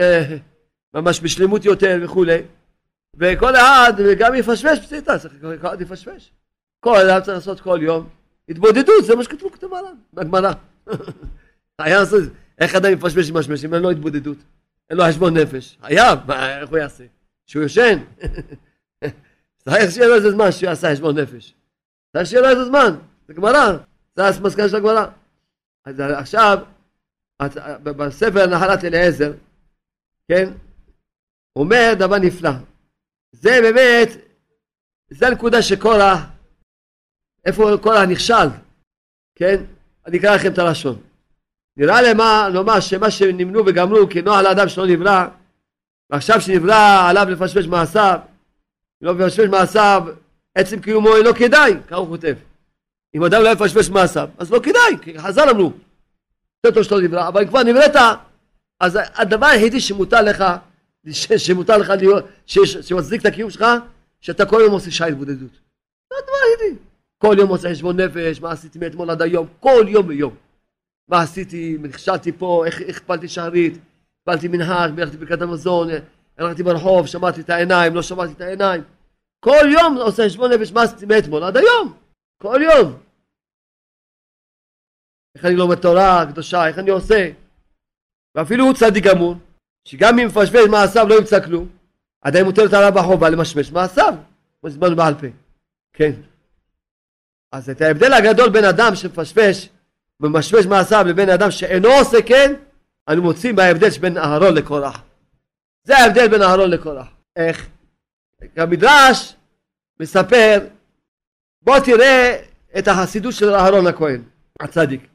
ממש בשלמות יותר וכולי. וכל אחד גם יפשפש פשיטה, צריך כל אחד יפשפש. כל אדם צריך לעשות כל יום התבודדות, זה מה שכתבו כתוב עליו, בגמרא. היה לעשות, איך אדם יפשפש עם משמש אם אין לו התבודדות, אין לו חשבון נפש, חייב, איך הוא יעשה? שהוא יושן? צריך שיהיה לו איזה זמן שהוא יעשה חשבון נפש. צריך שיהיה לו איזה זמן, זה גמרא, זה המסקנה של הגמרא. אז עכשיו, בספר נחלת אליעזר, כן, אומר דבר נפלא. זה באמת, זה הנקודה שקורח, איפה קורח נכשל, כן? אני אקרא לכם את הלשון. נראה למה לומר שמה שנמנו וגמרו נוח לאדם שלא נברא ועכשיו שנברא עליו לפשפש מעשיו לא לפשפש מעשיו עצם קיומו אינו כדאי ככה הוא כותב אם אדם לא יפשפש מעשיו אז לא כדאי כי חז"ל אמרו יותר טוב שלא נברא אבל כבר נבראת אז הדבר היחידי שמותר לך שמותר לך להיות, שמצדיק את הקיום שלך, שאתה כל יום עושה שעה התבודדות. זה הדבר היחידי. כל יום עושה חשבון נפש, מה עשיתי מאתמול עד היום, כל יום ויום. מה עשיתי, נכשלתי פה, איך הכפלתי שערית, הכפלתי מנהג, בירכתי ברכת המזון, הלכתי ברחוב, שמעתי את העיניים, לא שמעתי את העיניים. כל יום עושה חשבון נפש, מה עשיתי מאתמול עד היום. כל יום. איך אני לומד תורה קדושה, איך אני עושה. ואפילו הוא צדיק גמור. שגם אם מפשפש מעשיו לא ימצא כלום, עדיין מוטלת עליו החובה למשמש מעשיו, כמו שהסברנו בעל פה. כן. אז את ההבדל הגדול בין אדם שמפשפש ומשמש מעשיו לבין אדם שאינו עושה כן, אנו מוצאים בהבדל שבין אהרון לקורח. זה ההבדל בין אהרון לקורח. איך? המדרש מספר, בוא תראה את החסידות של אהרון הכהן, הצדיק.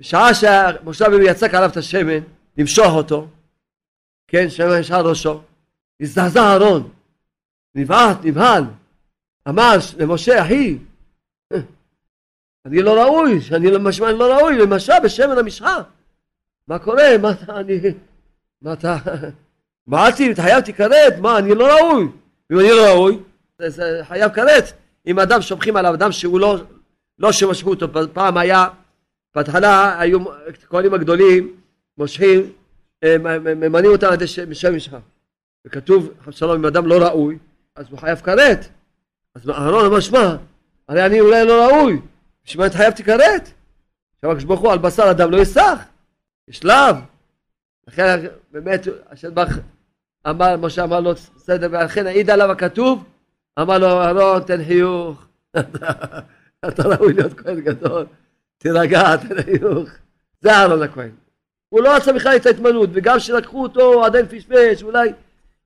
בשעה שמשה רבינו יצק עליו את השמן, למשוך אותו, כן, שמש על ראשו. הזדעזע אהרון, נבעט, נבהל, אמר למשה, אחי, אני לא ראוי, שאני משמע לא ראוי, למשל בשמן המשחה. מה קורה? מה אתה, אני, מה אתה, מעלתי, התחייבתי כרת, מה, אני לא ראוי. אם אני לא ראוי, זה חייב כרת. אם אדם שופכים עליו, אדם שהוא לא, לא שמשכו אותו, פעם היה, בהתחלה היו הכהנים הגדולים מושכים ממנים אותה על ידי שם משך. וכתוב, שלום, אם אדם לא ראוי, אז הוא חייב כרת. אז אהרון אמר, שמע, הרי אני אולי לא ראוי, בשביל מה התחייבתי כרת? עכשיו הקדוש ברוך הוא על בשר אדם לא יסח, יש לאו. לכן באמת השם ברוך אמר, משה אמר לו בסדר, ולכן העיד עליו הכתוב, אמר לו אהרון תן חיוך, אתה ראוי להיות כהן גדול, תירגע, תן חיוך. זה אהרון הכהן. הוא לא עשה בכלל את ההתמנות, וגם כשלקחו אותו עדיין פשפש, אולי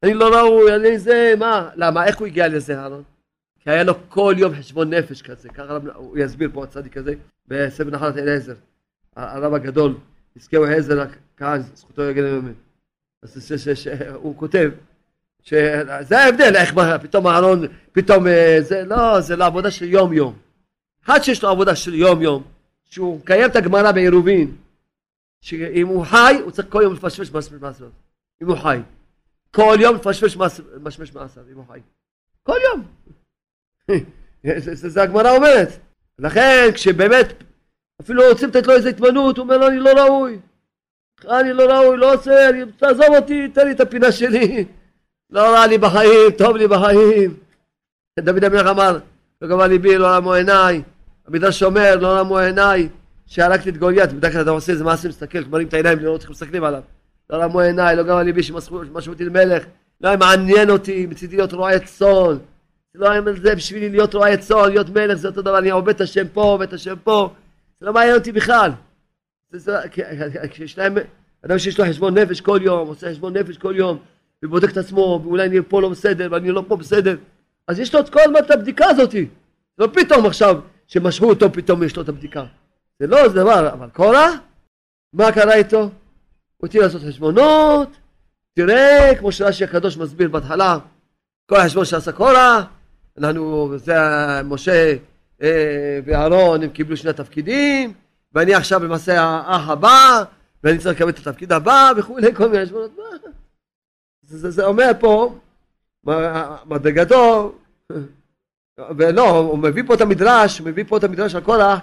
אני לא ראוי, אני זה, מה? למה? איך הוא הגיע לזה, אהרון? כי היה לו כל יום חשבון נפש כזה, ככה הוא יסביר פה הצדיק הזה, בספר נחלת אליעזר, הרב הגדול, יזכהו עזר הכהן, זכותו יגן אמת. הוא כותב שזה ההבדל, איך פתאום אהרון, פתאום אה, זה, לא, זה לא עבודה של יום יום. אחד שיש לו עבודה של יום יום, שהוא מקיים את הגמרא בעירובין, שאם הוא חי, הוא צריך כל יום לפשפש מעשיו. אם הוא חי. כל יום לפשפש מעשיו, אם הוא חי. כל יום. זה הגמרא אומרת. לכן, כשבאמת, אפילו רוצים לתת לו איזה התמנות, הוא אומר לו, אני לא ראוי. אני לא ראוי, לא עושה, אני, תעזוב אותי, תן לי את הפינה שלי. לא רע לי בחיים, טוב לי בחיים. דוד המלך אמר, לא גבה ליבי, לא רמו עיניי. המדרש אומר, לא רמו עיניי, שהרגתי את גוליית. בדרך כלל אתה עושה איזה מעשה, מסתכל, מרים את העיניים לראות איך מסתכלים עליו. לא רמו עיניי, לא גבה ליבי, שמשכו אותי למלך. לא היה מעניין אותי, מצידי להיות רועה צאן. לא היה זה בשבילי להיות רועה צאן, להיות מלך, זה אותו דבר, אני עובד את השם פה, עובד את השם פה. זה לא מעניין אותי בכלל. להם, אדם שיש לו חשבון נפש כל יום, עושה חשבון נפש כל יום, ובודק את עצמו, ואולי אני פה לא בסדר, ואני לא פה בסדר, אז יש לו את כל הזמן את הבדיקה הזאתי. לא פתאום עכשיו שמשכו אותו, פתאום יש לו את הבדיקה. זה לא, זה דבר, אבל קורא, מה קרה איתו? הוא התחיל לעשות חשבונות, תראה, כמו שרש"י הקדוש מסביר בהתחלה, כל החשבון שעשה קורא, אנחנו, זה משה אה, ואהרון, הם קיבלו שני תפקידים, ואני עכשיו למעשה האח הבא, ואני צריך לקבל את התפקיד הבא, וכולי, כל מיני חשבונות. זה, זה, זה אומר פה, מדרגתו, ולא, הוא מביא פה את המדרש, הוא מביא פה את המדרש על קורח,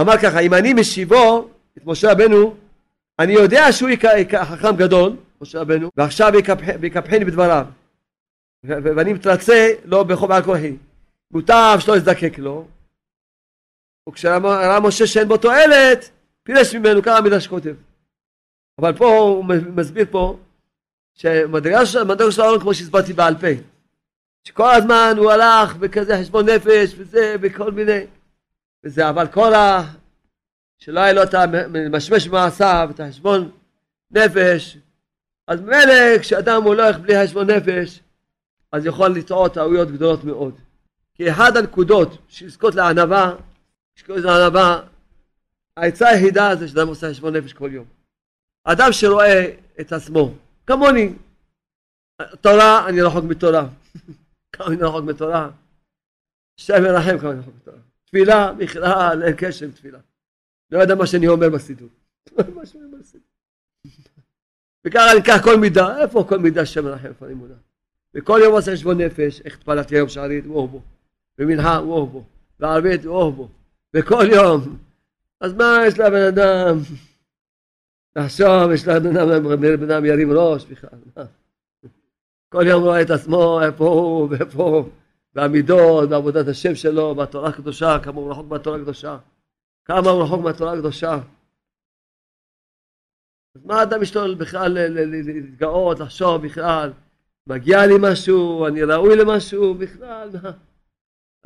אמר ככה, אם אני משיבו את משה רבנו, אני יודע שהוא חכם גדול, משה רבנו, ועכשיו יקפחני בדבריו, ואני מתרצה לו בחוב על כוחי. מוטב שלא יזדקק לו, וכשראה משה שאין בו תועלת, פילש ממנו, ככה המדרש כותב. אבל פה הוא מסביר פה שמדרגה של העולם כמו שהסברתי בעל פה. שכל הזמן הוא הלך בכזה חשבון נפש וזה וכל מיני. וזה אבל כל ה... שלא היה לו את המשמש במעשיו את החשבון נפש אז ממילא כשאדם הולך בלי חשבון נפש אז יכול לטעות טעויות גדולות מאוד. כי אחד הנקודות של לזכות לענווה לזכות לענווה העצה היחידה זה שאדם עושה חשבון נפש כל יום. אדם שרואה את עצמו כמוני. תורה, אני רחוק מתורה. כמה אני רחוק מתורה. השם ירחם כמה אני רחוק מתורה. תפילה, בכלל, אין קשר תפילה. לא יודע מה שאני אומר בסידור. וככה אני אקח כל מידה, איפה כל מידה ירחם, איפה אני מודע. וכל יום עושה חשבון נפש, איך התפללתי היום שערית, וואו בו. במנחה, וואו בו. בערבית, וואו בו. וכל יום. אז מה יש לבן אדם? לחשוב, יש לבן אדם ירים ראש בכלל. כל יום רואה את עצמו, איפה הוא ואיפה הוא, בעמידות, בעבודת השם שלו, בתורה הקדושה, כמה הוא רחוק מהתורה הקדושה. כמה הוא רחוק מהתורה הקדושה. אז מה אדם יש לו בכלל להתגאות, לחשוב בכלל, מגיע לי משהו, אני ראוי למשהו, בכלל?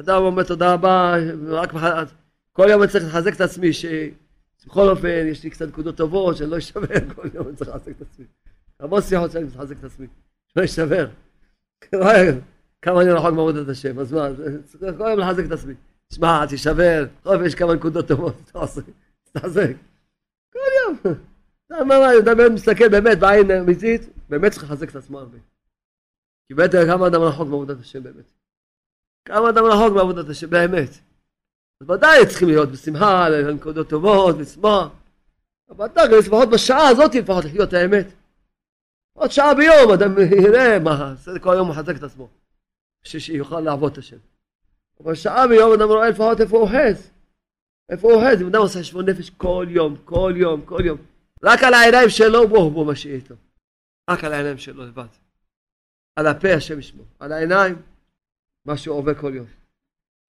אדם אומר תודה רבה, רק כל יום אני צריך לחזק את עצמי, בכל אופן, יש לי קצת נקודות טובות, שאני לא אשבר, כל יום אני צריך לחזק את עצמי. המון שיחות שאני צריך לחזק את עצמי, שלא אשבר. כמה אני רחוק מעבודת השם, אז מה, צריך כל יום לחזק את עצמי. שמע, תישבר, בכל אופן יש כמה נקודות טובות, תחזק. כל יום. מה, מה, אתה באמת מסתכל באמת בעין אמיתית, באמת צריך לחזק את עצמו הרבה. כי באמת כמה אדם רחוק מעבודת השם באמת. כמה אדם רחוק מעבודת השם באמת. אז ודאי צריכים להיות בשמחה, לנקודות טובות, לשמוח. אבל ודאי, לפחות בשעה הזאת לפחות לחיות את האמת. עוד שעה ביום אדם יראה מה, כל יום מחזק את עצמו. בשביל שיוכל לעבוד את השם. אבל שעה ביום אדם רואה לפחות איפה הוא אוחז. איפה הוא אוחז, אם אדם עושה חשבון נפש כל יום, כל יום, כל יום. רק על העיניים שלו, בוא, בוא, מה שיהיה איתו. רק על העיניים שלו לבד. על הפה השם ישמור. על העיניים, מה שהוא עובר כל יום.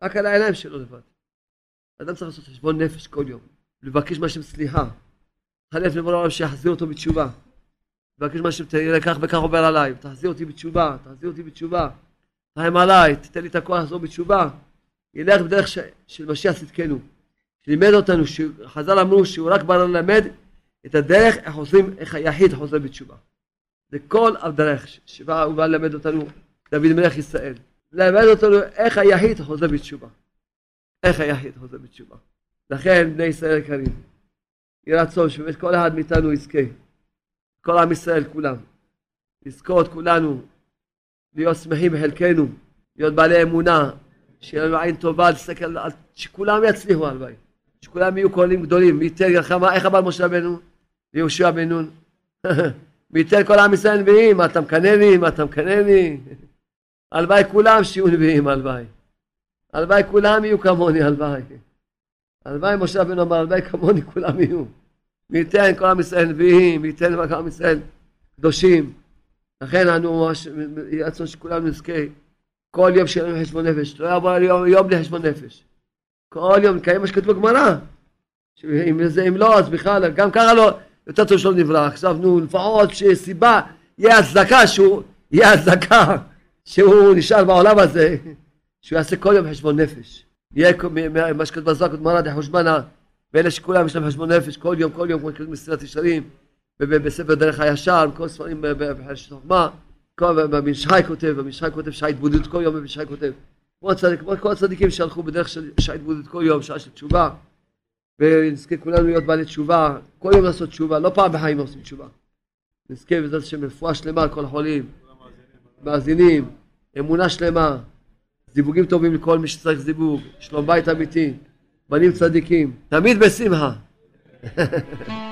רק על העיניים שלו לבד. אדם צריך לעשות חשבון נפש כל יום, לבקש מהשם סליחה, חלף לבוא לעולם שיחזיר אותו בתשובה, לבקש מהשם תראה כך וכך עובר עליי, תחזיר אותי בתשובה, תחזיר אותי בתשובה, תרחם עליי, תתן לי את הכוח לחזור בתשובה, ילך בדרך ש... של משיח צדקנו, שלימד אותנו, חז"ל אמרו שהוא רק בא ללמד את הדרך איך חוזרים, איך היחיד חוזר בתשובה. זה כל הדרך שבא הוא בא ללמד אותנו, דוד מלך ישראל, ללמד אותנו איך היחיד חוזר בתשובה. איך היחיד חוזר בתשובה. לכן, בני ישראל יקרים, יהי רצון שבאמת כל אחד מאיתנו יזכה, כל עם ישראל כולם, לזכות כולנו להיות שמחים בחלקנו, להיות בעלי אמונה, שיהיה לנו עין טובה להסתכל, שכולם יצליחו הלוואי, שכולם יהיו קולים גדולים, מי ייתן, איך אמר משה רבנו? ליהושע בן נון? מי ייתן כל עם ישראל נביאים, מה אתה מקנא לי, מה אתה מקנא לי? הלוואי כולם שיהיו נביאים, הלוואי. הלוואי כולם יהיו כמוני, הלוואי. הלוואי משה רבנו אמר, הלוואי כמוני כולם יהיו. וייתן כל עם ישראל נביאים, וייתן כל עם ישראל קדושים. לכן אנו, יהי רצון שכולנו נזכה כל יום שיהיה לנו חשבון נפש, לא יבוא יום, יום בלי חשבון נפש. כל יום נקיים מה שכתוב בגמרא. אם, זה, אם לא, אז בכלל, גם ככה לא, יותר טוב שלא נברא. עכשיו, נו, לפחות שיש סיבה, יהיה הצדקה שהוא, יהיה הצדקה שהוא נשאר בעולם הזה, שהוא יעשה כל יום חשבון נפש. יהיה מה שכתוב בזרק, גמרא דחושבנה, ואלה שכולם יש להם חשבון נפש, כל יום, כל יום, כמו כתוב מסילת ישרים, בספר דרך הישר, בכל ספרים בחשת חוכמה, במשחי כותב, במשחי כותב שעה התבודדות כל יום, במשחי כותב. כמו הצדיק, כמו כל הצדיקים שהלכו בדרך של שעה התבודדות כל יום, שעה של תשובה, ונזכה כולנו להיות בעלי תשובה, כל יום לעשות תשובה, לא פעם בחיים עושים תשובה. נזכה בעזרת השם רפואה שלמה לכל החולים, מאזינים, אמונה שלמה, זיווגים טובים לכל מי שצריך זיווג, שלום בית אמיתי, בנים צדיקים, תמיד בשמחה.